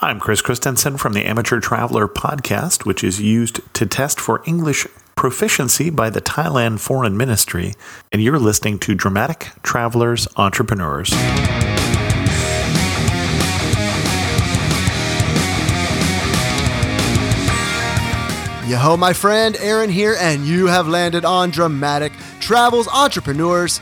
I'm Chris Christensen from the Amateur Traveler podcast, which is used to test for English proficiency by the Thailand Foreign Ministry, and you're listening to Dramatic Travelers Entrepreneurs. Yo, my friend Aaron here, and you have landed on Dramatic Travels Entrepreneurs.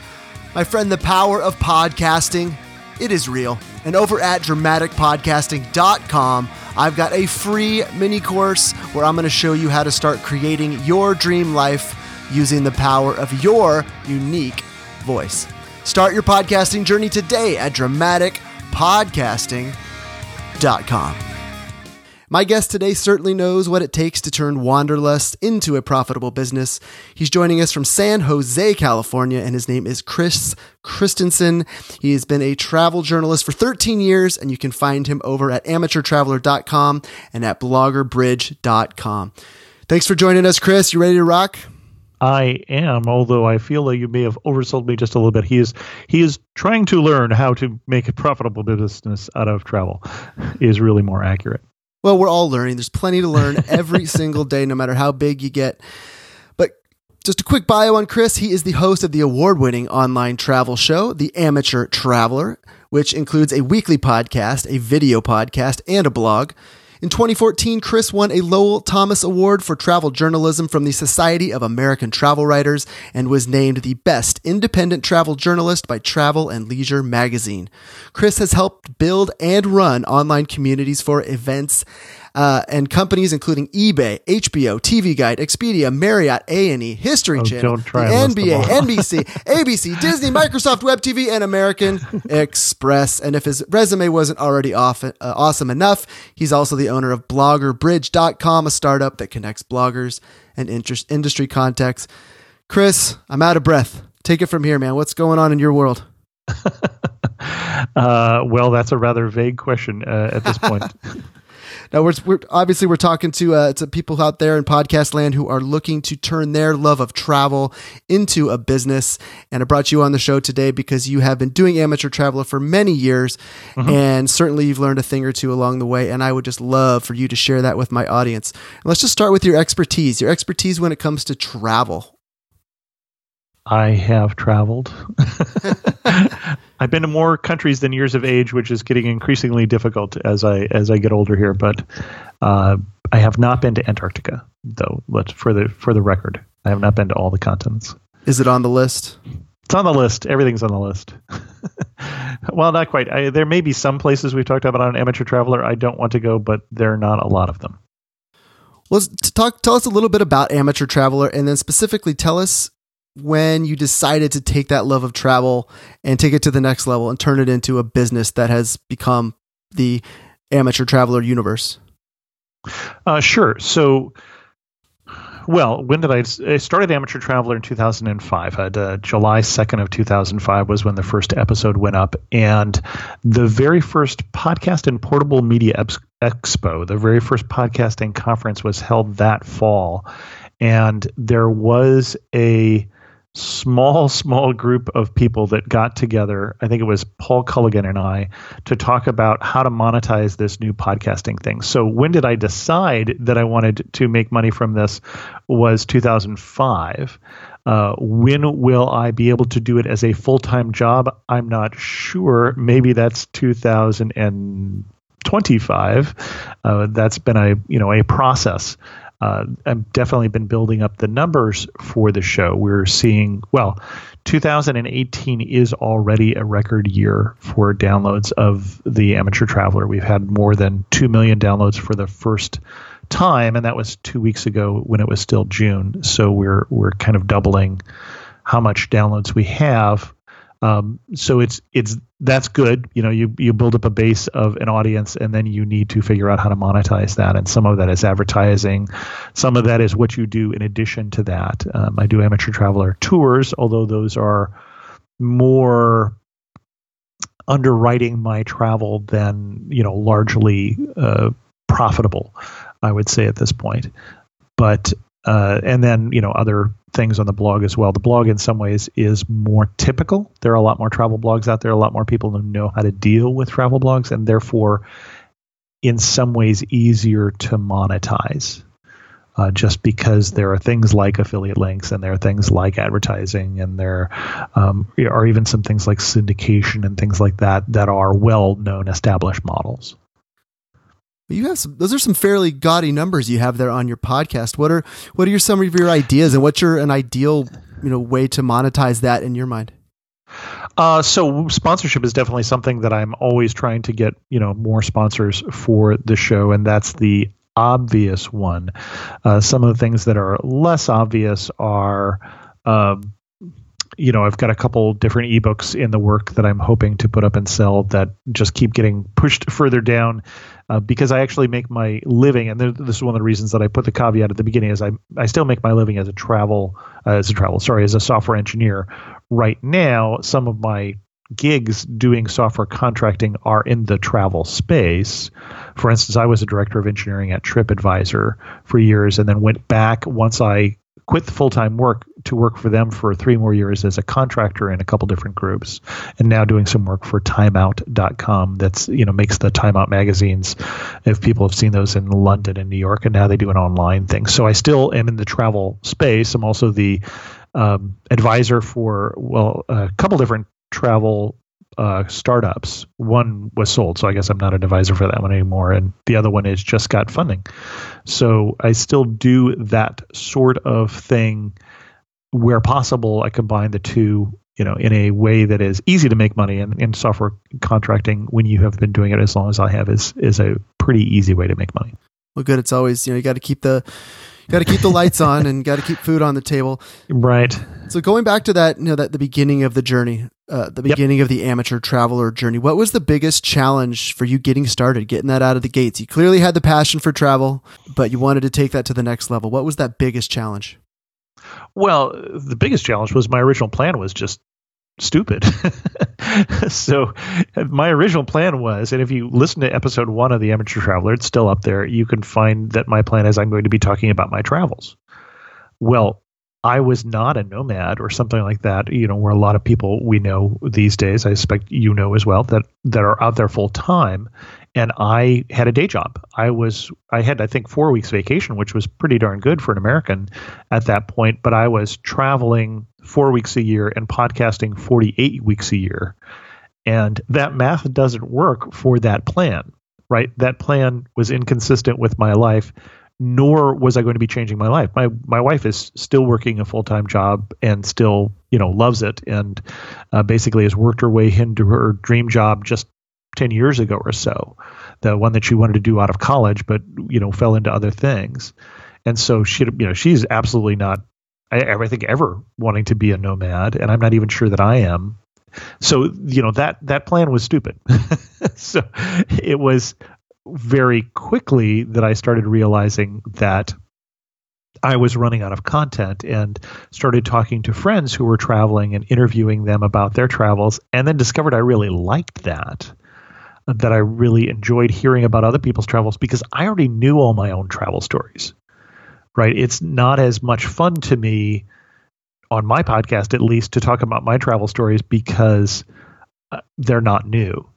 My friend, the power of podcasting, it is real. And over at dramaticpodcasting.com, I've got a free mini course where I'm going to show you how to start creating your dream life using the power of your unique voice. Start your podcasting journey today at dramaticpodcasting.com. My guest today certainly knows what it takes to turn wanderlust into a profitable business. He's joining us from San Jose, California, and his name is Chris Christensen. He has been a travel journalist for 13 years, and you can find him over at amateurtraveler.com and at bloggerbridge.com. Thanks for joining us, Chris. You ready to rock? I am, although I feel like you may have oversold me just a little bit. He is he is trying to learn how to make a profitable business out of travel. Is really more accurate. Well, we're all learning. There's plenty to learn every single day, no matter how big you get. But just a quick bio on Chris. He is the host of the award winning online travel show, The Amateur Traveler, which includes a weekly podcast, a video podcast, and a blog. In 2014, Chris won a Lowell Thomas Award for travel journalism from the Society of American Travel Writers and was named the best independent travel journalist by Travel and Leisure magazine. Chris has helped build and run online communities for events uh, and companies including eBay, HBO, TV Guide, Expedia, Marriott, A&E, History Oh, Channel, the and list them NBA. NBC, ABC, Disney, Microsoft Web TV, and American Express. And if his resume wasn't already off, uh, awesome enough, he's also the owner of BloggerBridge.com, a startup that connects bloggers and interest, industry contacts. Chris, I'm out of breath. Take it from here, man. What's going on in your world? Uh, well, that's a rather vague question uh, at this point. Now we're, we're obviously we're talking to uh, to people out there in podcast land who are looking to turn their love of travel into a business. And I brought you on the show today because you have been doing amateur traveler for many years, and certainly you've learned a thing or two along the way. And I would just love for you to share that with my audience. And let's just start with your expertise. Your expertise when it comes to travel. I have traveled. I've been to more countries than years of age, which is getting increasingly difficult as I as I get older here. But uh, I have not been to Antarctica, though. Let's for the for the record, I have not been to all the continents. Is it on the list? It's on the list. Everything's on the list. well, not quite. I, there may be some places we've talked about on Amateur Traveler I don't want to go, but there are not a lot of them. Let's talk. Tell us a little bit about amateur traveler, and then specifically tell us when you decided to take that love of travel and take it to the next level and turn it into a business that has become the amateur traveler universe. Uh, sure. So, well, when did I? I started Amateur Traveler in 2005. At, uh, July 2nd of 2005 was when the first episode went up, and the very first podcast and portable media ex- expo, the very first podcasting conference, was held that fall, and there was a small, small group of people that got together. I think it was Paul Colligan and I to talk about how to monetize this new podcasting thing. So, when did I decide that I wanted to make money from this? Was 2005. Uh, when will I be able to do it as a full time job? I'm not sure. Maybe that's 2025. Uh, that's been a you know a process uh, I've definitely been building up the numbers for the show. We're seeing, well, 2018 is already a record year for downloads of the Amateur Traveler. We've had more than 2 million downloads for the first time, and that was two weeks ago when it was still June. So we're we're kind of doubling how much downloads we have. Um, so it's it's that's good. You know, you you build up a base of an audience, and then you need to figure out how to monetize that. And some of that is advertising, some of that is what you do in addition to that. Um, I do amateur traveler tours, although those are more underwriting my travel than you know largely uh, profitable. I would say at this point, but uh, and then you know other things on the blog as well. The blog in some ways is more typical. There are a lot more travel blogs out there. A lot more people who know how to deal with travel blogs, and therefore in some ways easier to monetize. Uh, just because there are things like affiliate links and there are things like advertising and there um, are even some things like syndication and things like that that are well known established models. You have some, those are some fairly gaudy numbers you have there on your podcast. What are what are your, some of your ideas and what's your an ideal you know way to monetize that in your mind? Uh, so sponsorship is definitely something that I'm always trying to get you know more sponsors for the show, and that's the obvious one. Uh, some of the things that are less obvious are. Um, you know, I've got a couple different ebooks in the work that I'm hoping to put up and sell that just keep getting pushed further down uh, because I actually make my living, and this is one of the reasons that I put the caveat at the beginning is I I still make my living as a travel uh, as a travel sorry as a software engineer. Right now, some of my gigs doing software contracting are in the travel space. For instance, I was a director of engineering at TripAdvisor for years and then went back once I quit the full time work to work for them for three more years as a contractor in a couple different groups, and now doing some work for Timeout.com. That's you know makes the Timeout magazines. If people have seen those in London and New York, and now they do an online thing. So I still am in the travel space. I'm also the um, advisor for well a couple different travel uh, startups. One was sold, so I guess I'm not an advisor for that one anymore, and the other one is just got funding. So I still do that sort of thing where possible. I combine the two, you know, in a way that is easy to make money. And in software contracting, when you have been doing it as long as I have, is is a pretty easy way to make money. Well, good. It's always you know you got to keep the got to keep the lights on and got to keep food on the table. Right. So going back to that, you know, that the beginning of the journey, uh, the beginning yep. of the amateur traveler journey. What was the biggest challenge for you getting started, getting that out of the gates? You clearly had the passion for travel, but you wanted to take that to the next level. What was that biggest challenge? Well, the biggest challenge was my original plan was just stupid. so my original plan was, and if you listen to episode one of the Amateur Traveler, it's still up there. You can find that my plan is I'm going to be talking about my travels. Well, I was not a nomad or something like that, you know, where a lot of people we know these days, I suspect you know as well, that that are out there full time. And I had a day job. I was I had I think four weeks vacation, which was pretty darn good for an American at that point. But I was traveling four weeks a year and podcasting 48 weeks a year. And that math doesn't work for that plan, right? That plan was inconsistent with my life nor was I going to be changing my life. My my wife is still working a full time job and still you know loves it and uh, basically has worked her way into her dream job just ten years ago or so, the one that she wanted to do out of college, but you know fell into other things, and so she you know she's absolutely not. I, I think ever wanting to be a nomad, and I'm not even sure that I am. So you know that that plan was stupid. so it was very quickly that I started realizing that I was running out of content and started talking to friends who were traveling and interviewing them about their travels, and then discovered I really liked that. That I really enjoyed hearing about other people's travels because I already knew all my own travel stories. Right? It's not as much fun to me on my podcast, at least, to talk about my travel stories because uh, they're not new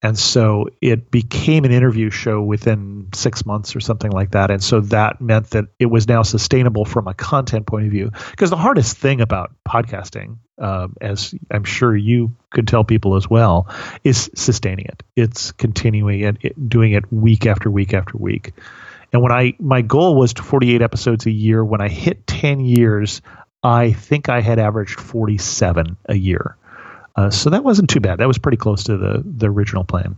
and so it became an interview show within six months or something like that. And so that meant that it was now sustainable from a content point of view. Because the hardest thing about podcasting, um, as I'm sure you could tell people as well, is sustaining it. It's continuing and it, doing it week after week after week. And when I my goal was to 48 episodes a year. When I hit 10 years, I think I had averaged 47 a year. Uh, so that wasn't too bad. That was pretty close to the the original plan.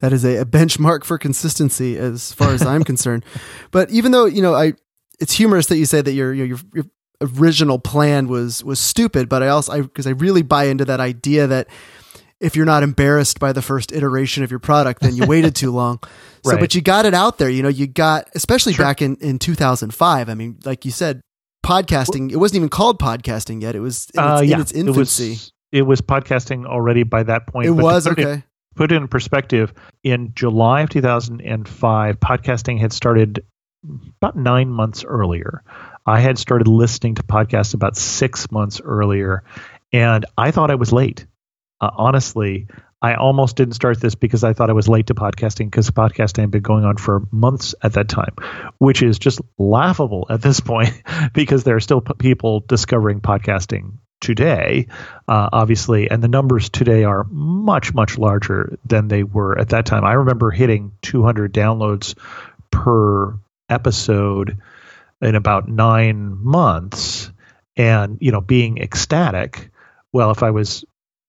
That is a, a benchmark for consistency, as far as I'm concerned. But even though you know, I it's humorous that you say that you're you're your, your original plan was was stupid. But I also I because I really buy into that idea that if you're not embarrassed by the first iteration of your product, then you waited too long. So, right. but you got it out there. You know, you got especially sure. back in in 2005. I mean, like you said, podcasting. It wasn't even called podcasting yet. It was in its, uh, yeah. in its infancy. It was, it was podcasting already by that point. It was put okay. It, put it in perspective, in July of 2005, podcasting had started about nine months earlier. I had started listening to podcasts about six months earlier, and I thought I was late. Uh, honestly, I almost didn't start this because I thought I was late to podcasting because podcasting had been going on for months at that time, which is just laughable at this point because there are still p- people discovering podcasting today, uh, obviously, and the numbers today are much, much larger than they were at that time. I remember hitting 200 downloads per episode in about nine months and, you know, being ecstatic. Well, if I was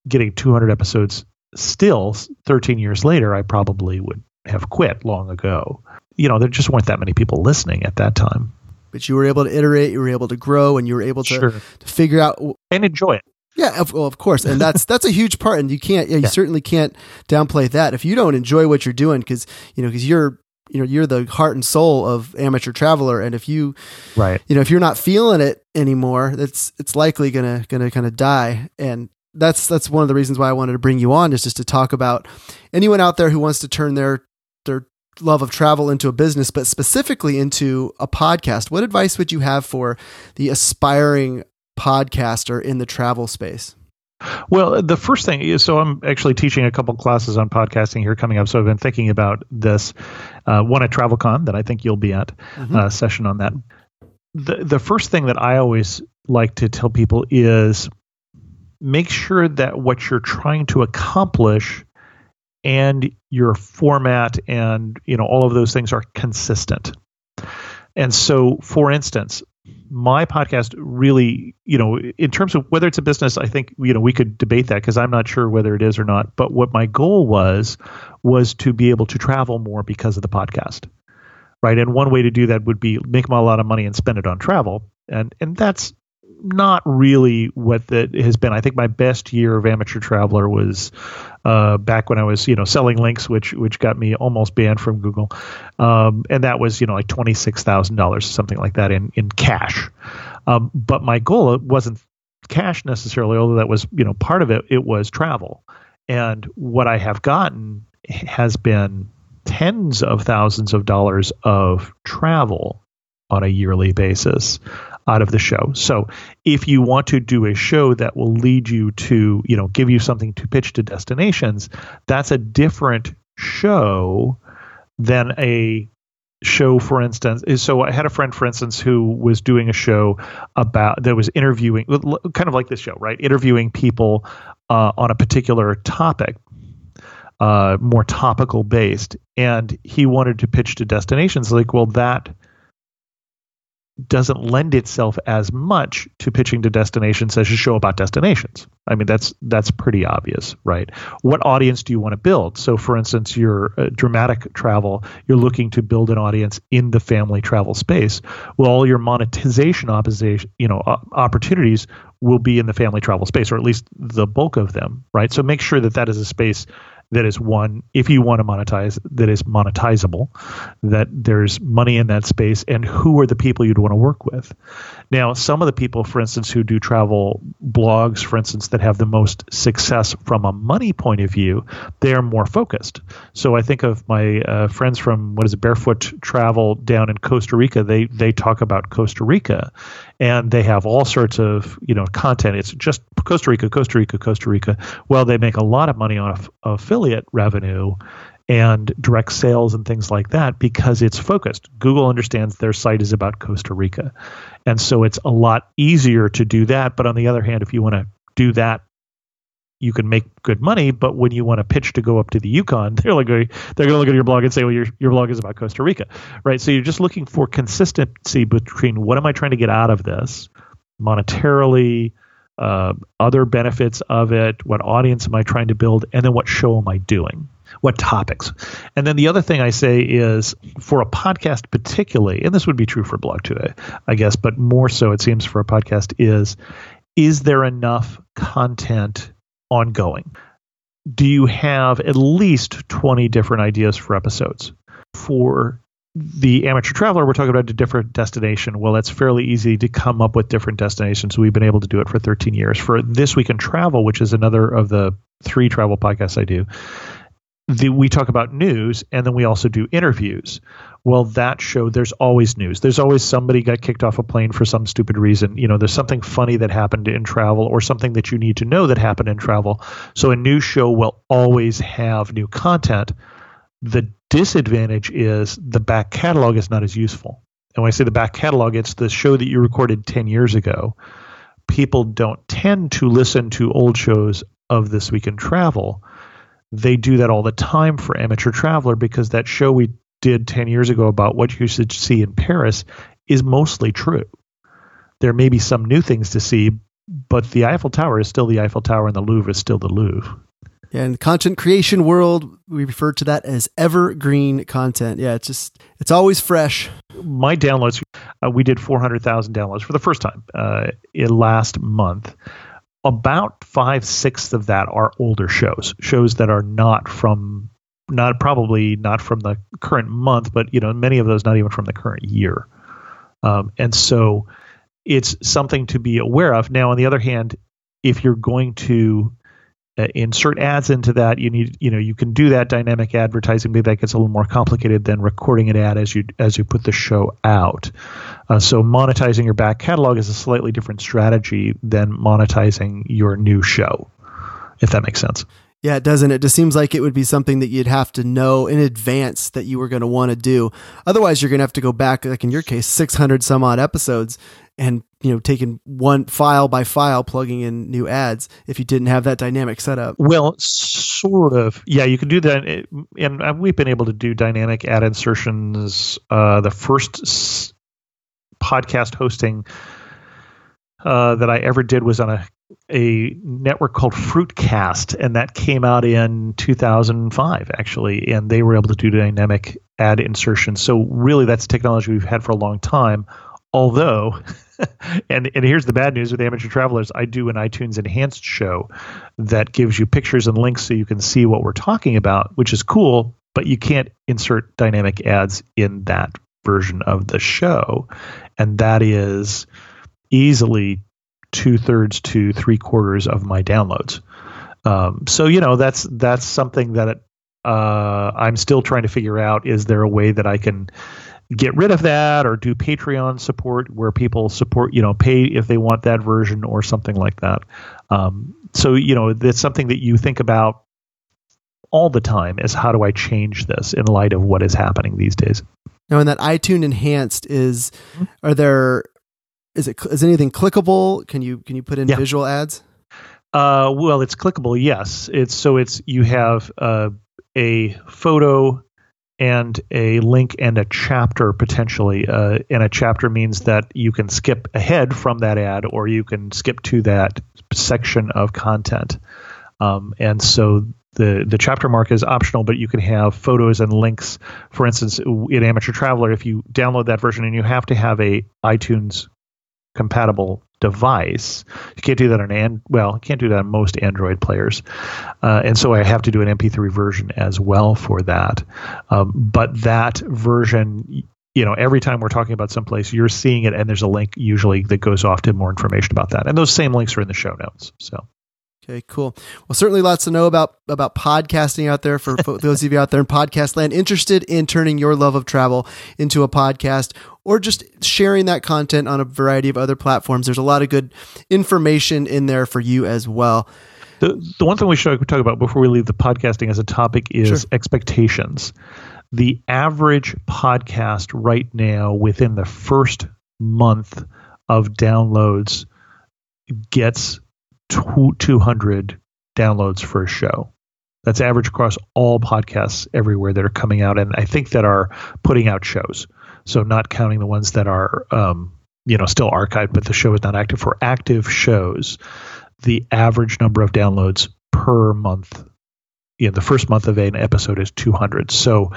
getting 200 episodes still 13 years later, I probably would have quit long ago. You know, there just weren't that many people listening at that time. But you were able to iterate, you were able to grow, and you were able to, Sure. to figure out. And enjoy it. Yeah, of, well, of course, and that's that's a huge part, and you can't, yeah, you Yeah. certainly can't downplay that. If you don't enjoy what you're doing, because you know, because you're, you know, you're the heart and soul of amateur traveler, and if you, Right. you know, if you're not feeling it anymore, that's it's likely gonna gonna kind of die. And that's that's one of the reasons why I wanted to bring you on is just to talk about anyone out there who wants to turn their their love of travel into a business, but specifically into a podcast. What advice would you have for the aspiring podcaster in the travel space? Well, the first thing is so I'm actually teaching a couple classes on podcasting here coming up. So I've been thinking about this. Uh, one at TravelCon that I think you'll be at, Mhm. uh, session on that. The the first thing that I always like to tell people is make sure that what you're trying to accomplish and your format and you know all of those things are consistent. And so, for instance, my podcast really, you know, in terms of whether it's a business, I think, you know, we could debate that because I'm not sure whether it is or not. But what my goal was, was to be able to travel more because of the podcast. Right. And one way to do that would be make a lot of money and spend it on travel. And, and that's not really what that has been. I think my best year of amateur traveler was uh, back when I was, you know, selling links, which which got me almost banned from Google, um, and that was, you know, like twenty six thousand dollars, something like that in in cash. Um, but my goal wasn't cash necessarily, although that was, you know, part of it. It was travel, and what I have gotten has been tens of thousands of dollars of travel on a yearly basis out of the show. So if you want to do a show that will lead you to, you know, give you something to pitch to destinations, that's a different show than a show for instance is so i had a friend for instance who was doing a show about that was interviewing kind of like this show right interviewing people uh, on a particular topic uh, more topical based and he wanted to pitch to destinations like well that doesn't lend itself as much to pitching to destinations as a show about destinations. I mean, that's that's pretty obvious, right? What audience do you want to build? So, for instance, your uh, dramatic travel, you're looking to build an audience in the family travel space. Well, all your monetization opposition, you know, uh, opportunities will be in the family travel space, or at least the bulk of them, right? So, make sure that that is a space that is one if you want to monetize that is monetizable that there's money in that space and who are the people you'd want to work with. Now some of the people for instance who do travel blogs for instance that have the most success from a money point of view they're more focused. So i think of my uh, friends from what is it barefoot travel down in costa rica they they talk about costa rica and they have all sorts of you know content. It's just costa rica costa rica costa rica. Well they make a lot of money on aff- affiliate revenue and direct sales and things like that because it's focused. Google understands their site is about costa rica. And so it's a lot easier to do that. But on the other hand if you want to do that you can make good money, but when you want to pitch to go up to the Yukon, they're like they're going to look at your blog and say, "Well, your your blog is about Costa Rica, right?" So you're just looking for consistency between what am I trying to get out of this, monetarily, uh, other benefits of it, what audience am I trying to build, and then what show am I doing, what topics, and then the other thing I say is for a podcast particularly, and this would be true for blog too, I guess, but more so it seems for a podcast is, is there enough content ongoing? Do you have at least 20 different ideas for episodes? For the amateur traveler, we're talking about a different destination. Well, it's fairly easy to come up with different destinations. We've been able to do it for 13 years. For This Week in Travel, which is another of the three travel podcasts I do, the, we talk about news and then we also do interviews. well, that show, there's always news. There's always somebody got kicked off a plane for some stupid reason. You know, there's something funny that happened in travel or something that you need to know that happened in travel. So a new show will always have new content. The disadvantage is the back catalog is not as useful. And when I say the back catalog, it's the show that you recorded 10 years ago. People don't tend to listen to old shows of This Week in Travel. They do that all the time for Amateur Traveler because that show we did 10 years ago about what you should see in Paris is mostly true. There may be some new things to see, but the Eiffel Tower is still the Eiffel Tower and the Louvre is still the Louvre. Yeah, in the content creation world, we refer to that as evergreen content. Yeah, it's just it's always fresh. My downloads, uh, we did 400,000 downloads for the first time uh, in last month. About five sixths of that are older shows, shows that are not from not probably not from the current month, but you know many of those not even from the current year. Um, and so it's something to be aware of. Now, on the other hand, if you're going to uh, insert ads into that, you need you know you can do that dynamic advertising, but that gets a little more complicated than recording an ad as you as you put the show out. Uh, so monetizing your back catalog is a slightly different strategy than monetizing your new show, if that makes sense. Yeah, it doesn't. It just seems like it would be something that you'd have to know in advance that you were going to want to do. Otherwise, you're going to have to go back, like in your case, 600 some odd episodes and, you know, taking one file by file, plugging in new ads if you didn't have that dynamic setup. Well, sort of. Yeah, you can do that. And we've been able to do dynamic ad insertions. Uh, the first s- podcast hosting uh, that I ever did was on a a network called Fruitcast, and that came out in 2005, actually, and they were able to do dynamic ad insertion. So really, that's technology we've had for a long time. Although, and and here's the bad news with amateur travelers, I do an iTunes enhanced show that gives you pictures and links so you can see what we're talking about, which is cool. But you can't insert dynamic ads in that version of the show, and that is easily two thirds to three quarters of my downloads. Um, so you know that's that's something that uh, I'm still trying to figure out. Is there a way that I can get rid of that or do Patreon support where people support you know pay if they want that version or something like that. Um, so you know that's something that you think about all the time is how do I change this in light of what is happening these days. Now, in that iTunes enhanced is, mm-hmm. are there is it is anything clickable? Can you can you put in yeah. visual ads? Uh, well, it's clickable. Yes, it's so it's you have uh, a photo and a link and a chapter potentially. Uh, and a chapter means that you can skip ahead from that ad or you can skip to that section of content. Um, and so the the chapter mark is optional, but you can have photos and links. For instance, in Amateur Traveler, if you download that version and you have to have a iTunes compatible device. You can't do that on and well, you can't do that on most Android players, uh, and so I have to do an MP3 version as well for that. Um, but that version, you know, every time we're talking about someplace, you're seeing it, and there's a link usually that goes off to more information about that, and those same links are in the show notes. So. Okay, cool. Well, certainly lots to know about about podcasting out there for those of you out there in podcast land interested in turning your love of travel into a podcast or just sharing that content on a variety of other platforms. There's a lot of good information in there for you as well. The, the one thing we should talk about before we leave the podcasting as a topic is sure. expectations. The average podcast right now within the first month of downloads gets 200 downloads for a show. That's average across all podcasts everywhere that are coming out, and I think that are putting out shows. So not counting the ones that are, um, you know, still archived, but the show is not active. For active shows, the average number of downloads per month in the first month of an episode is 200. So,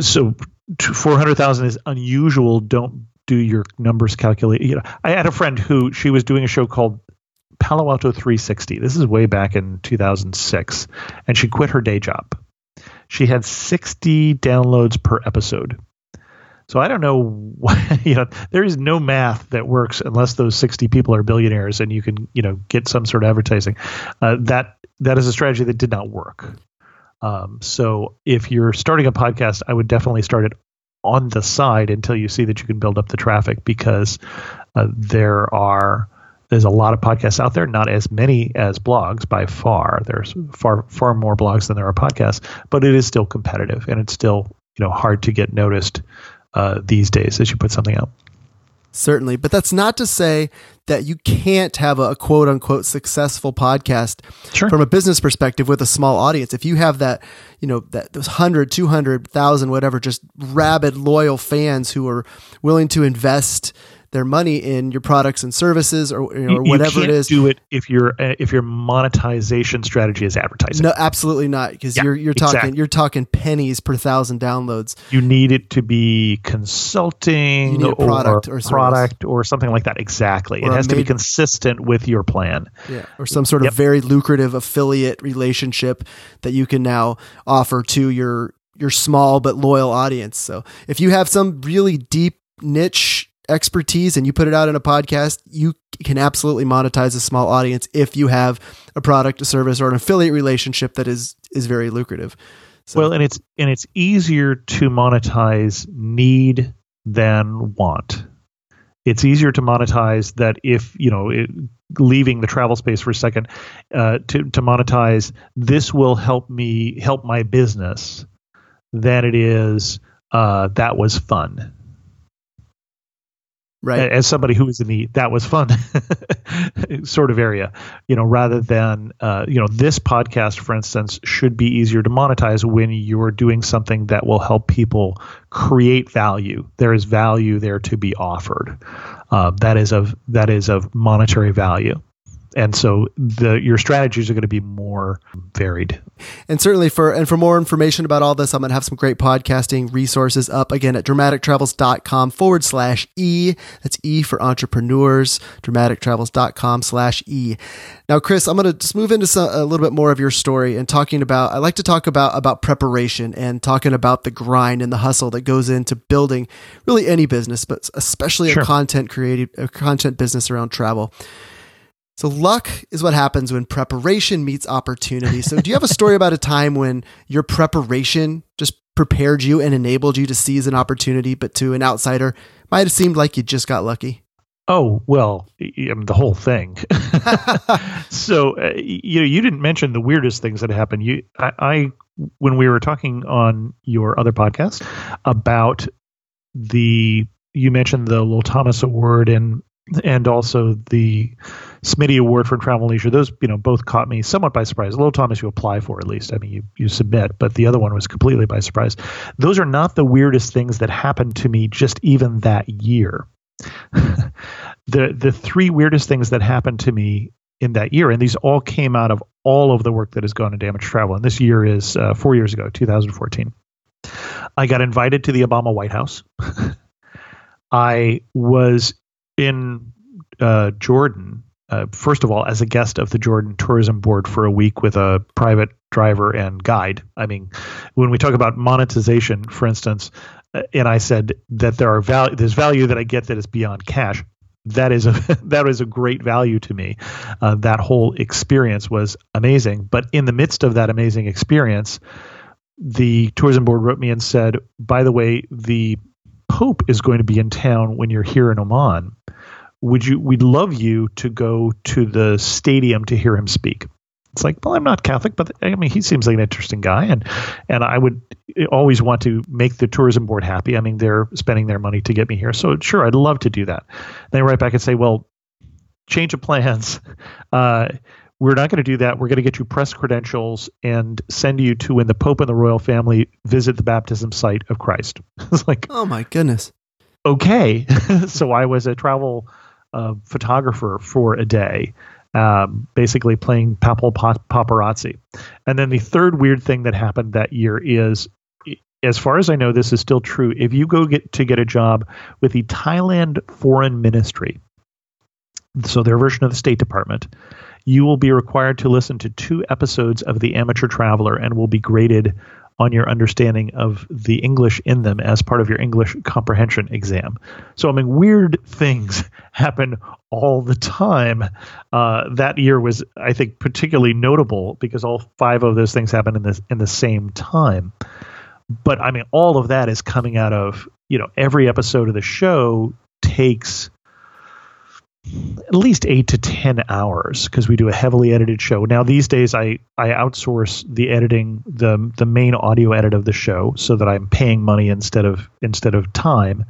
so 400,000 is unusual. Don't do your numbers calculate. You know, I had a friend who she was doing a show called Palo Alto 360. This is way back in 2006, and she quit her day job. She had 60 downloads per episode. So I don't know, why, you know, there is no math that works unless those 60 people are billionaires and you can, you know, get some sort of advertising. Uh, that that is a strategy that did not work. Um, so if you're starting a podcast, I would definitely start it on the side until you see that you can build up the traffic because uh, there are there's a lot of podcasts out there, not as many as blogs by far. There's far far more blogs than there are podcasts, but it is still competitive and it's still you know hard to get noticed uh, these days as you put something out. Certainly, but that's not to say that you can't have a, quote unquote successful podcast sure. from a business perspective with a small audience. If you have that, you know, that those 100, 200,000, whatever, just rabid, loyal fans who are willing to invest their money in your products and services or, you know, or whatever it is. Do it if your uh, if your monetization strategy is advertising. No, absolutely not, because yeah, you're you're talking exactly. you're talking pennies per thousand downloads. You need it to be consulting or product or, product or something like that. Exactly, or it has to be consistent with your plan. Yeah, or some sort of yep. very lucrative affiliate relationship that you can now offer to your your small but loyal audience. So if you have some really deep niche expertise and you put it out in a podcast, you can absolutely monetize a small audience if you have a product, a service, or an affiliate relationship that is is very lucrative. So. Well, and it's and it's easier to monetize need than want. It's easier to monetize that if you know it, leaving the travel space for a second uh, to to monetize this will help me help my business than it is uh, that was fun right. As somebody who was in the that was fun sort of area you know rather than uh, you know this podcast for instance should be easier to monetize when you're doing something that will help people create value. There is value there to be offered. Uh, that is of that is of monetary value and so the your strategies are going to be more varied. And certainly for and for more information about all this i'm going to have some great podcasting resources up again at dramatictravels.com forward slash e. That's e for entrepreneurs dramatictravels.com slash e. Now chris i'm going to just move into some, a little bit more of your story and talking about i like to talk about about preparation and talking about the grind and the hustle that goes into building really any business but especially sure. a content creative a content business around travel so luck is what happens when preparation meets opportunity. So do you have a story about a time when your preparation just prepared you and enabled you to seize an opportunity, but to an outsider might have seemed like you just got lucky? Oh well, mean, the whole thing. so uh, you know, you didn't mention the weirdest things that happened. You, I, I, when we were talking on your other podcast about the, you mentioned the Lowell Thomas Award and and also the Smitty Award for Travel and Leisure. Those, you know, both caught me somewhat by surprise. Lowell Thomas, you apply for at least. I mean, you you submit, but the other one was completely by surprise. Those are not the weirdest things that happened to me just even that year. the the three weirdest things that happened to me in that year, and these all came out of all of the work that has gone into amateur travel. And this year is uh, four years ago, 2014. I got invited to the Obama White House. I was in uh, Jordan, uh, first of all, as a guest of the Jordan Tourism Board for a week with a private driver and guide. I mean, when we talk about monetization, for instance, uh, and I said that there are value, there's value that I get that is beyond cash. That is a that is a great value to me. Uh, that whole experience was amazing. But in the midst of that amazing experience, the tourism board wrote me and said, "By the way, the Pope is going to be in town when you're here in Amman. Would you? We'd love you to go to the stadium to hear him speak." It's like, well, I'm not Catholic, but I mean, he seems like an interesting guy, and and I would always want to make the tourism board happy. I mean, they're spending their money to get me here, so sure, I'd love to do that. They write back and say, well, change of plans. Uh, we're not going to do that. We're going to get you press credentials and send you to when the Pope and the royal family visit the baptism site of Christ. it's like, oh my goodness. Okay. so I was a travel uh, photographer for a day, um, basically playing papal paparazzi. And then the third weird thing that happened that year is as far as I know, this is still true. If you go get to get a job with the Thailand Foreign Ministry, so their version of the State Department, you will be required to listen to two episodes of The Amateur Traveler and will be graded on your understanding of the English in them as part of your English comprehension exam. So, I mean, weird things happen all the time. Uh, that year was, I think, particularly notable because all five of those things happened in the in the same time. but I mean, all of that is coming out of you know every episode of the show takes at least eight to ten hours because we do a heavily edited show. Now these days, I I outsource the editing, the the main audio edit of the show, so that I'm paying money instead of instead of time.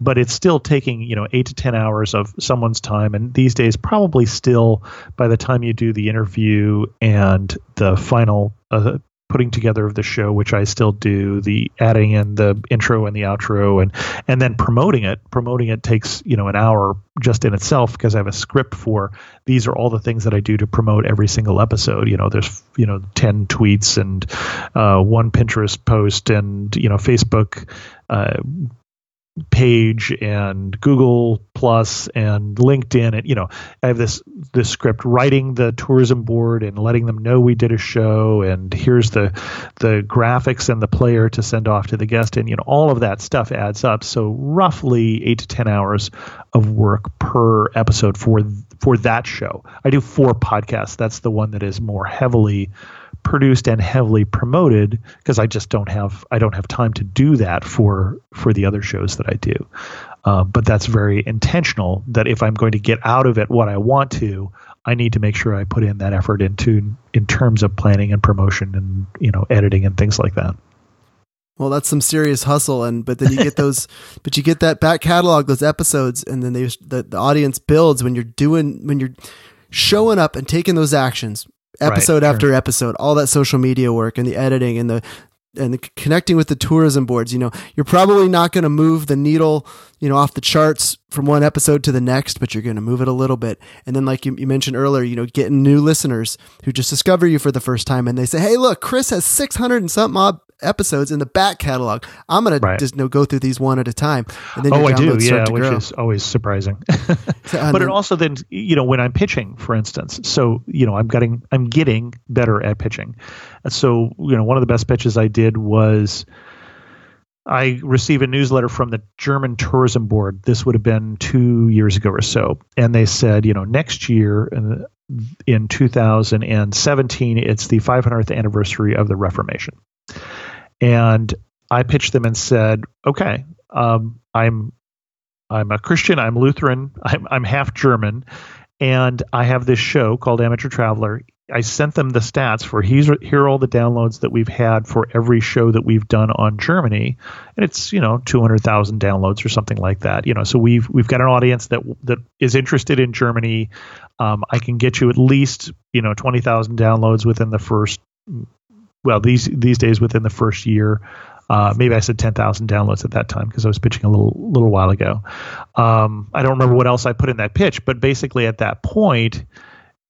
But it's still taking you know eight to ten hours of someone's time, and these days probably still by the time you do the interview and the final uh, putting together of the show, which I still do, the adding in the intro and the outro, and and then promoting it. Promoting it takes you know an hour just in itself because I have a script for these are all the things that I do to promote every single episode. You know, there's you know ten tweets and uh, one Pinterest post and you know Facebook. Uh, page and Google Plus and LinkedIn and you know I have this this script writing the tourism board and letting them know we did a show and here's the the graphics and the player to send off to the guest and you know all of that stuff adds up so roughly 8 to 10 hours of work per episode for for that show. I do four podcasts. That's the one that is more heavily produced and heavily promoted because I just don't have I don't have time to do that for for the other shows that I do. Uh, but that's very intentional. That if I'm going to get out of it what I want to, I need to make sure I put in that effort into in terms of planning and promotion and you know editing and things like that. Well, that's some serious hustle, and but then you get those, but you get that back catalog, those episodes, and then they the, the audience builds when you're doing when you're showing up and taking those actions episode right, after sure. episode, all that social media work and the editing and the and the connecting with the tourism boards, you know, you're probably not going to move the needle, you know, off the charts from one episode to the next, but you're going to move it a little bit. And then, like you, you, mentioned earlier, you know, getting new listeners who just discover you for the first time and they say, Hey, look, Chris has 600 and something odd episodes in the back catalog. I'm going right. to just you know, go through these one at a time. And then oh, I do. Yeah. Which grow. is always surprising. but it also then, you know, when I'm pitching, for instance, so, you know, I'm getting, I'm getting better at pitching. So, you know, one of the best pitches I did was, I received a newsletter from the German Tourism Board. This would have been two years ago or so. And they said, you know, next year in, in 2017, it's the 500th anniversary of the Reformation. And I pitched them and said, okay, um, I'm I'm a Christian, I'm Lutheran, I'm, I'm half German, and I have this show called Amateur Traveler. I sent them the stats for here's here are all the downloads that we've had for every show that we've done on Germany, and it's you know two hundred thousand downloads or something like that. You know, so we've we've got an audience that that is interested in Germany. Um, I can get you at least you know twenty thousand downloads within the first well these these days within the first year. Uh, maybe I said 10,000 downloads at that time because I was pitching a little little while ago. Um, I don't remember what else I put in that pitch, but basically at that point,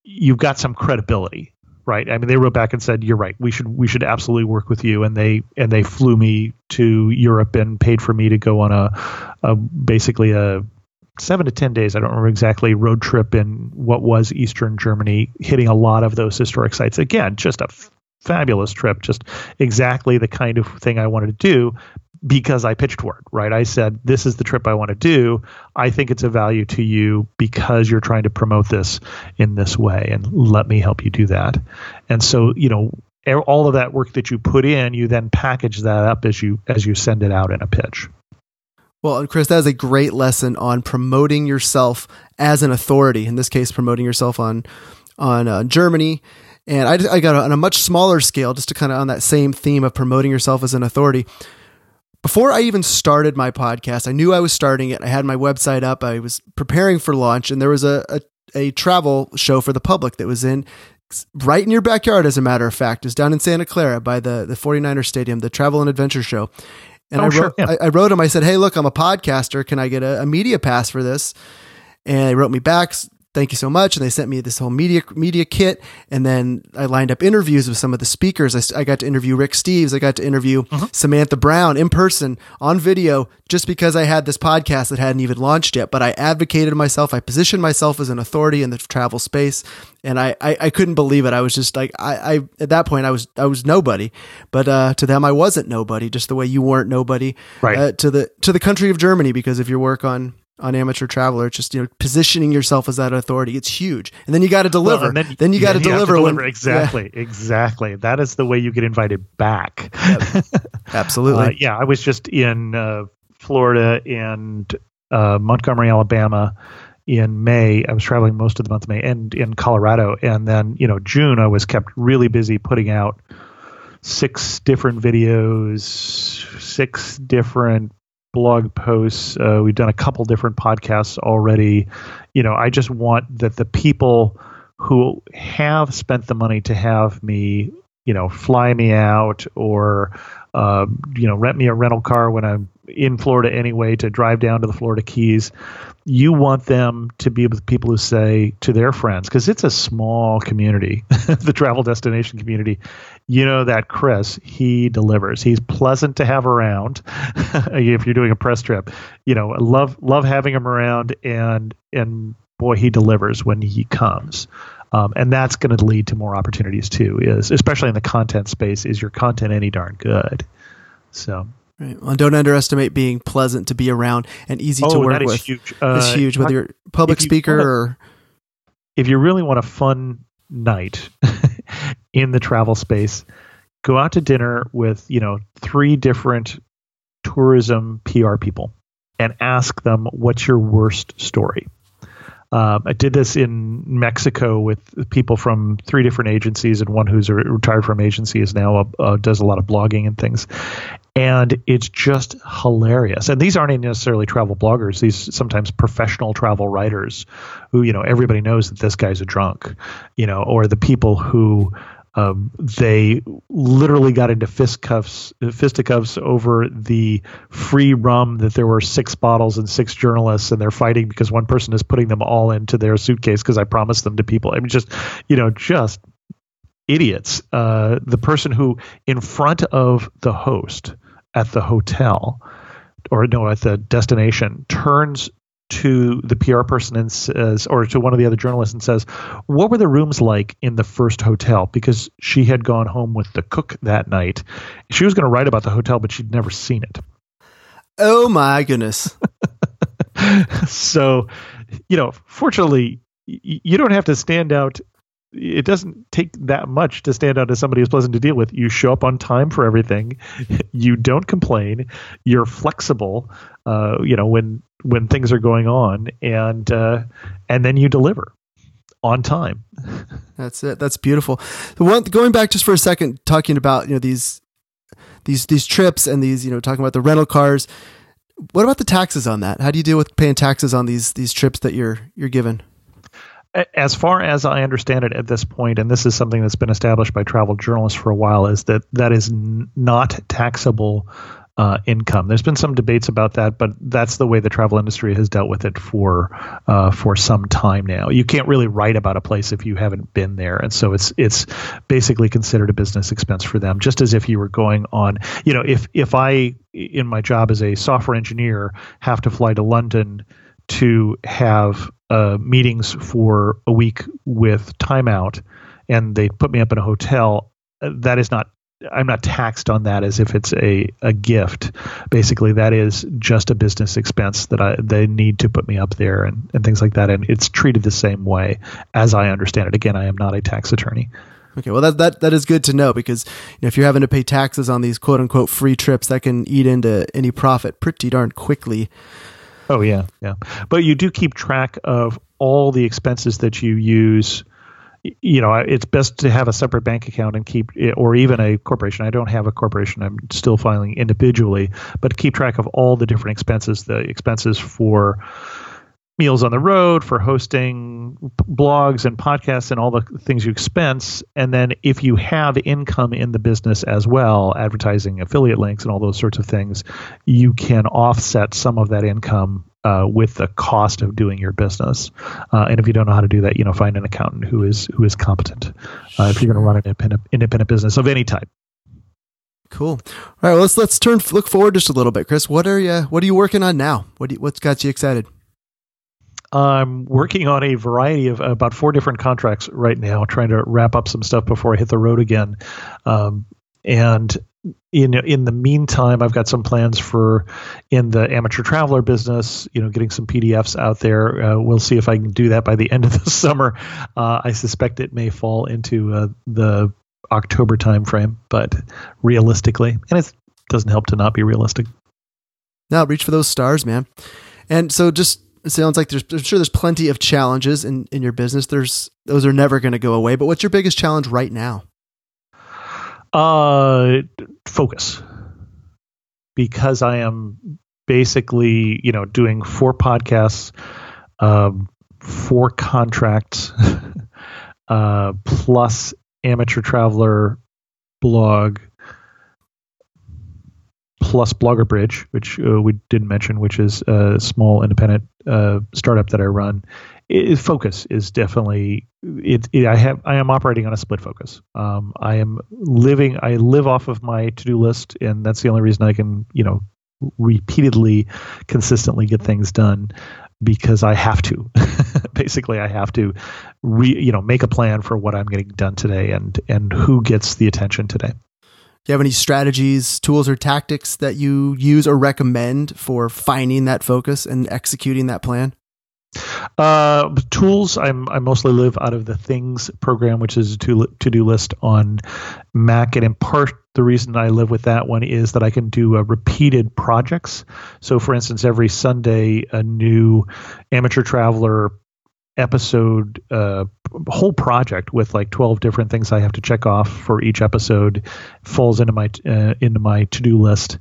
you've got some credibility, right? I mean, they wrote back and said, "You're right. We should we should absolutely work with you." And they and they flew me to Europe and paid for me to go on a, a basically a seven to ten days. I don't remember exactly road trip in what was Eastern Germany, hitting a lot of those historic sites. Again, just a fabulous trip, just exactly the kind of thing I wanted to do because I pitched it, right? I said, This is the trip I want to do. I think it's a value to you because you're trying to promote this in this way, and let me help you do that. And so, you know, all of that work that you put in, you then package that up as you as you send it out in a pitch. Well, and Chris, that is a great lesson on promoting yourself as an authority. In this case, promoting yourself on on uh, Germany and I, I got on a much smaller scale, just to kind of on that same theme of promoting yourself as an authority. Before I even started my podcast, I knew I was starting it. I had my website up. I was preparing for launch, and there was a, a, a travel show for the public that was in right in your backyard, as a matter of fact. is down in Santa Clara by the, the 49er Stadium, the Travel and Adventure Show. And oh, I, wrote, sure, yeah. I, I, wrote him, I said, Hey, look, I'm a podcaster. Can I get a, a media pass for this? And he wrote me back, thank you so much. And they sent me this whole media media kit. And then I lined up interviews with some of the speakers. I, I got to interview Rick Steves. I got to interview uh-huh. Samantha Brown in person on video just because I had this podcast that hadn't even launched yet. But I advocated myself. I positioned myself as an authority in the travel space. And I, I, I couldn't believe it. I was just like, I, I, at that point, I was, I was nobody, but, uh, to them, I wasn't nobody, just the way you weren't nobody, right. Uh, to the, to the country of Germany, because of your work on, on Amateur Traveler. Just you know, positioning yourself as that authority. It's huge, and then you got to deliver. Well, then, then, you got to deliver. deliver. When, exactly, yeah. exactly. That is the way you get invited back. Yep. Absolutely. uh, yeah, I was just in uh, Florida and uh, Montgomery, Alabama. In May, I was traveling most of the month of May, and in Colorado, and then you know June, I was kept really busy putting out six different videos, six different blog posts. Uh, we've done a couple different podcasts already. You know, I just want that the people who have spent the money to have me, you know, fly me out or, uh, you know, rent me a rental car when I'm in Florida anyway to drive down to the Florida Keys. You want them to be with people who say to their friends, because it's a small community, the travel destination community. You know that Chris, he delivers. He's pleasant to have around. if you're doing a press trip, you know, love love having him around, and and boy, he delivers when he comes. Um, and that's going to lead to more opportunities too. Is especially in the content space. Is your content any darn good? So Right. Well, don't underestimate being pleasant to be around and easy oh, to work that is with. Huge. Uh, it's huge, whether you're public speaker wanna, or. If you really want a fun night in the travel space, go out to dinner with you know three different tourism PR people and ask them what's your worst story. Um, I did this in Mexico with people from three different agencies, and one who's retired from agency is now uh, does a lot of blogging and things. And it's just hilarious. And these aren't necessarily travel bloggers; these sometimes professional travel writers, who you know everybody knows that this guy's a drunk, you know, or the people who um, they literally got into fistcuffs, fisticuffs over the free rum that there were six bottles and six journalists, and they're fighting because one person is putting them all into their suitcase because I promised them to people. I mean, just you know, just idiots. Uh, the person who in front of the host at the hotel or no at the destination turns to the PR person and says, or to one of the other journalists and says, What were the rooms like in the first hotel? Because she had gone home with the cook that night. She was going to write about the hotel, but she'd never seen it. Oh my goodness. so, you know, fortunately, you don't have to stand out it doesn't take that much to stand out as somebody who's pleasant to deal with. You show up on time for everything. You don't complain. You're flexible. Uh, you know when when things are going on, and uh, and then you deliver on time. That's it. That's beautiful. The one going back just for a second, talking about you know these these these trips and these you know talking about the rental cars. What about the taxes on that? How do you deal with paying taxes on these these trips that you're you're given? as far as I understand it at this point, and this is something that's been established by travel journalists for a while, is that that is n- not taxable uh, income. There's been some debates about that, but that's the way the travel industry has dealt with it for uh, for some time now. You can't really write about a place if you haven't been there, and so it's it's basically considered a business expense for them, just as if you were going on. You know, if if I in my job as a software engineer have to fly to London to have uh, meetings for a week with Time Out and they put me up in a hotel, uh, that is not I'm not taxed on that as if it's a, a gift. Basically, that is just a business expense that I they need to put me up there and, and things like that. And it's treated the same way as I understand it. Again, I am not a tax attorney. Okay, well that that that is good to know because you know, if you're having to pay taxes on these quote unquote free trips, that can eat into any profit pretty darn quickly. Oh yeah, yeah. But you do keep track of all the expenses that you use. You know, it's best to have a separate bank account and keep, or even a corporation. I don't have a corporation. I'm still filing individually, but keep track of all the different expenses. The expenses for meals on the road, for hosting blogs and podcasts and all the things you expense. And then if you have income in the business as well, advertising, affiliate links, and all those sorts of things, you can offset some of that income uh, with the cost of doing your business. Uh, and if you don't know how to do that, you know, find an accountant who is who is competent. Uh, if you're going to run an independent, independent business of any type. Cool. All right. Well, let's let's turn look forward just a little bit, Chris. What are you What are you working on now? What do you, what's got you excited? I'm working on a variety of about four different contracts right now, trying to wrap up some stuff before I hit the road again. Um, and in in the meantime, I've got some plans for in the amateur traveler business. You know, getting some PDFs out there. Uh, we'll see if I can do that by the end of the summer. Uh, I suspect it may fall into uh, the October timeframe, but realistically, and it doesn't help to not be realistic. Now, reach for those stars, man. And so, just sounds like there's I'm sure there's plenty of challenges in in your business. There's those are never going to go away. But what's your biggest challenge right now? Uh, focus. Because I am basically, you know, doing four podcasts, um, four contracts, uh, plus amateur traveler blog, plus Blogger Bridge, which uh, we didn't mention, which is a small independent uh, startup that I run. It, focus is definitely it, it, I have I am operating on a split focus. Um, I am living I live off of my to do list, and that's the only reason I can you know repeatedly, consistently get things done because I have to. Basically, I have to, re, you know, make a plan for what I'm getting done today and and who gets the attention today. Do you have any strategies, tools, or tactics that you use or recommend for finding that focus and executing that plan? Uh, tools. I'm I mostly live out of the Things program, which is a to to do list on Mac, and in part the reason I live with that one is that I can do uh, repeated projects. So, for instance, every Sunday, a new amateur traveler episode uh, whole project with like 12 different things I have to check off for each episode falls into my uh, into my to-do list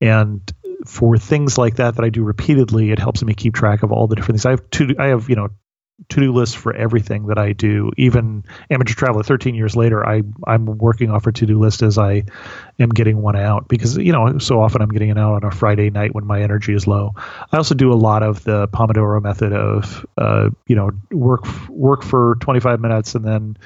and for things like that that I do repeatedly it helps me keep track of all the different things I have to I have you know to-do lists for everything that I do. Even amateur traveler, 13 years later, I I'm working off a to-do list as I am getting one out because you know so often I'm getting it out on a Friday night when my energy is low. I also do a lot of the Pomodoro method of uh, you know work work for 25 minutes and then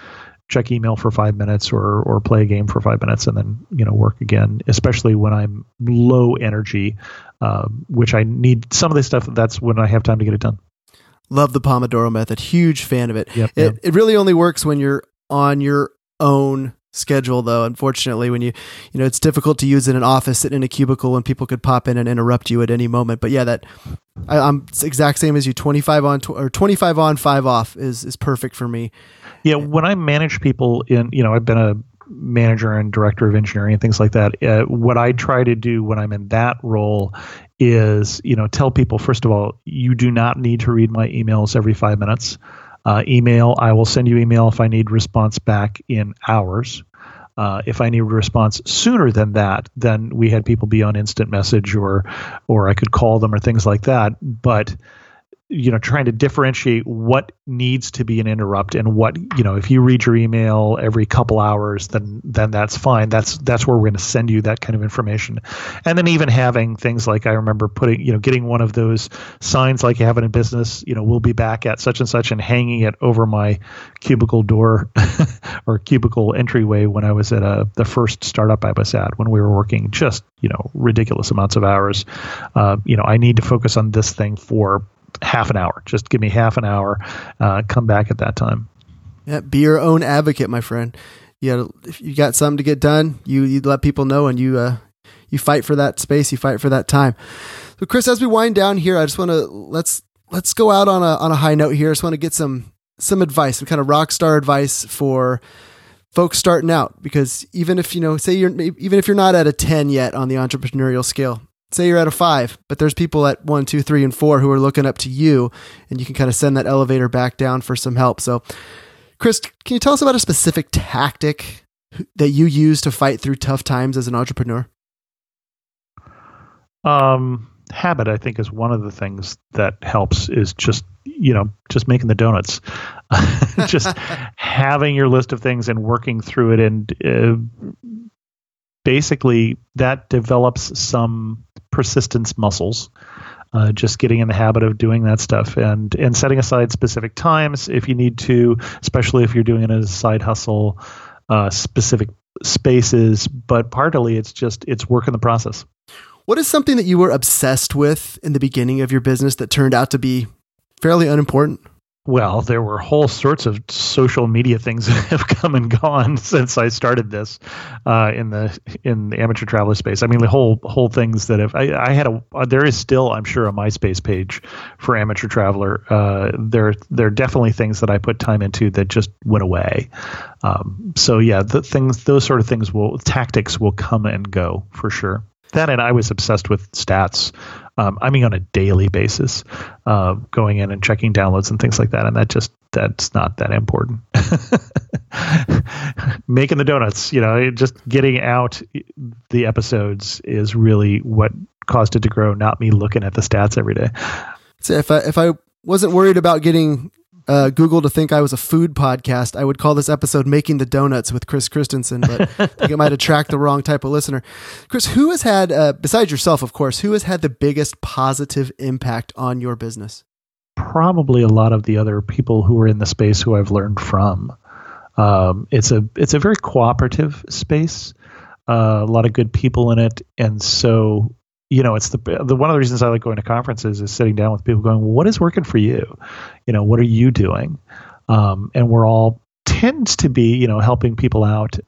check email for five minutes or or play a game for five minutes and then you know work again especially when i'm low energy uh, which i need some of this stuff that's when i have time to get it done Love the Pomodoro method. Huge fan of it. Yep, it, yep. it really only works when you're on your own schedule though unfortunately when you you know it's difficult to use in an office sitting in a cubicle and people could pop in and interrupt you at any moment but yeah that I, am exact same as you 25 on or 25 on 5 off is is perfect for me yeah when i manage people in you know i've been a manager and director of engineering and things like that uh, what i try to do when i'm in that role is you know tell people first of all you do not need to read my emails every five minutes uh, email i will send you email if i need response back in hours uh, if I need a response sooner than that, then we had people be on instant message or or I could call them or things like that. But you know trying to differentiate what needs to be an interrupt and what you know if you read your email every couple hours then then that's fine. That's that's where we're going to send you that kind of information. And then even having things like i remember putting you know getting one of those signs like you have in business you know we'll be back at such and such and hanging it over my cubicle door or cubicle entryway when i was at a the first startup i was at when we were working just you know ridiculous amounts of hours. Uh, you know i need to focus on this thing for half an hour. Just give me half an hour. Uh, come back at that time. Yeah, be your own advocate, my friend. You got if you got something to get done, you you let people know, and you uh, you fight for that space, you fight for that time. So, Chris, as we wind down here, I just want to let's let's go out on a on a high note here. I just want to get some some advice, some kind of rock star advice for folks starting out because even if you know say you're even if you're not at a 10 yet on the entrepreneurial scale say you're at a five, but there's people at one, two, three, and four who are looking up to you, and you can kind of send that elevator back down for some help. So, Chris, can you tell us about a specific tactic that you use to fight through tough times as an entrepreneur? Um, habit, I think, is one of the things that helps. Is just you know just making the donuts, just having your list of things and working through it, and uh, basically that develops some persistence muscles. Uh, just getting in the habit of doing that stuff and and setting aside specific times if you need to, especially if you're doing it as a side hustle, uh, specific spaces. But partly it's just it's work in the process. What is something that you were obsessed with in the beginning of your business that turned out to be fairly unimportant? Well, there were whole sorts of social media things that have come and gone since I started this uh, in the in the amateur traveler space. I mean, the whole whole things that have I, I had a there is still I'm sure a MySpace page for amateur traveler. Uh, there there are definitely things that I put time into that just went away. Um, so yeah, the things those sort of things will tactics will come and go for sure. That and I was obsessed with stats um, I mean, on a daily basis, uh, going in and checking downloads and things like that. And that just, that's not that important. Making the donuts, you know, just getting out the episodes is really what caused it to grow, not me looking at the stats every day. So if I, if I wasn't worried about getting uh, Google to think I was a food podcast, I would call this episode "Making the Donuts" with Chris Christensen, but I think it might attract the wrong type of listener. Chris, who has had, uh, besides yourself, of course, who has had the biggest positive impact on your business? Probably a lot of the other people who are in the space who I've learned from. Um, it's a it's a very cooperative space. Uh, a lot of good people in it, and so you know, it's the the one of the reasons I like going to conferences is sitting down with people going, well, "What is working for you? You know, what are you doing?" Um, and we're all tends to be, you know, helping people out.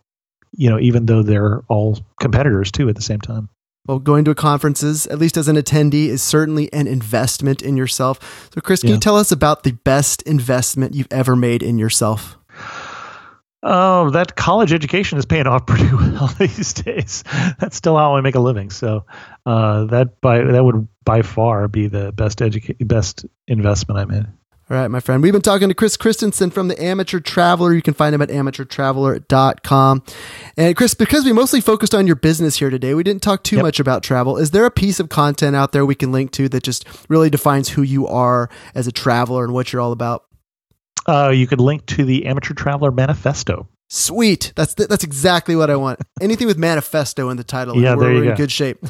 You know, even though they're all competitors too at the same time. Well, going to conferences, at least as an attendee, is certainly an investment in yourself. So, Chris, can yeah. you tell us about the best investment you've ever made in yourself? Oh, that college education is paying off pretty well these days. That's still how I make a living. So uh, that by that would by far be the best educa- best investment I made. All right, my friend. We've been talking to Chris Christensen from the Amateur Traveler. You can find him at amateurtraveler.com. And Chris, because we mostly focused on your business here today, we didn't talk too yep. much about travel. Is there a piece of content out there we can link to that just really defines who you are as a traveler and what you're all about? Uh, you could link to the Amateur Traveler Manifesto. Sweet. That's th- that's exactly what I want. Anything with manifesto in the title. Yeah, we're, there you we're go. in good shape.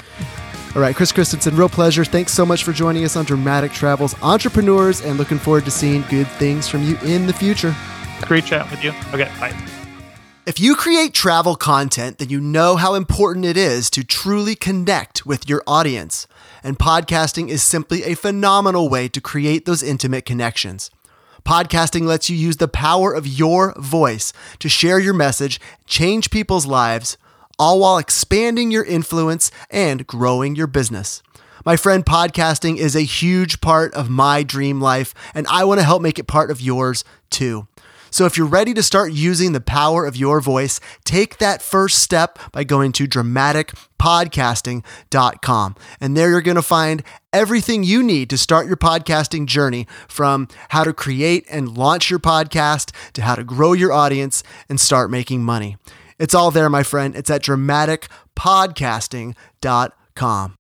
All right, Chris Christensen, real pleasure. Thanks so much for joining us on Dramatic Travels Entrepreneurs and looking forward to seeing good things from you in the future. Great chat with you. Okay, bye. If you create travel content, then you know how important it is to truly connect with your audience. And podcasting is simply a phenomenal way to create those intimate connections. Podcasting lets you use the power of your voice to share your message, change people's lives, all while expanding your influence and growing your business. My friend, podcasting is a huge part of my dream life, and I want to help make it part of yours too. So if you're ready to start using the power of your voice, take that first step by going to dramaticpodcasting.com. And there you're going to find everything you need to start your podcasting journey from how to create and launch your podcast to how to grow your audience and start making money. It's all there, my friend. It's at dramaticpodcasting.com.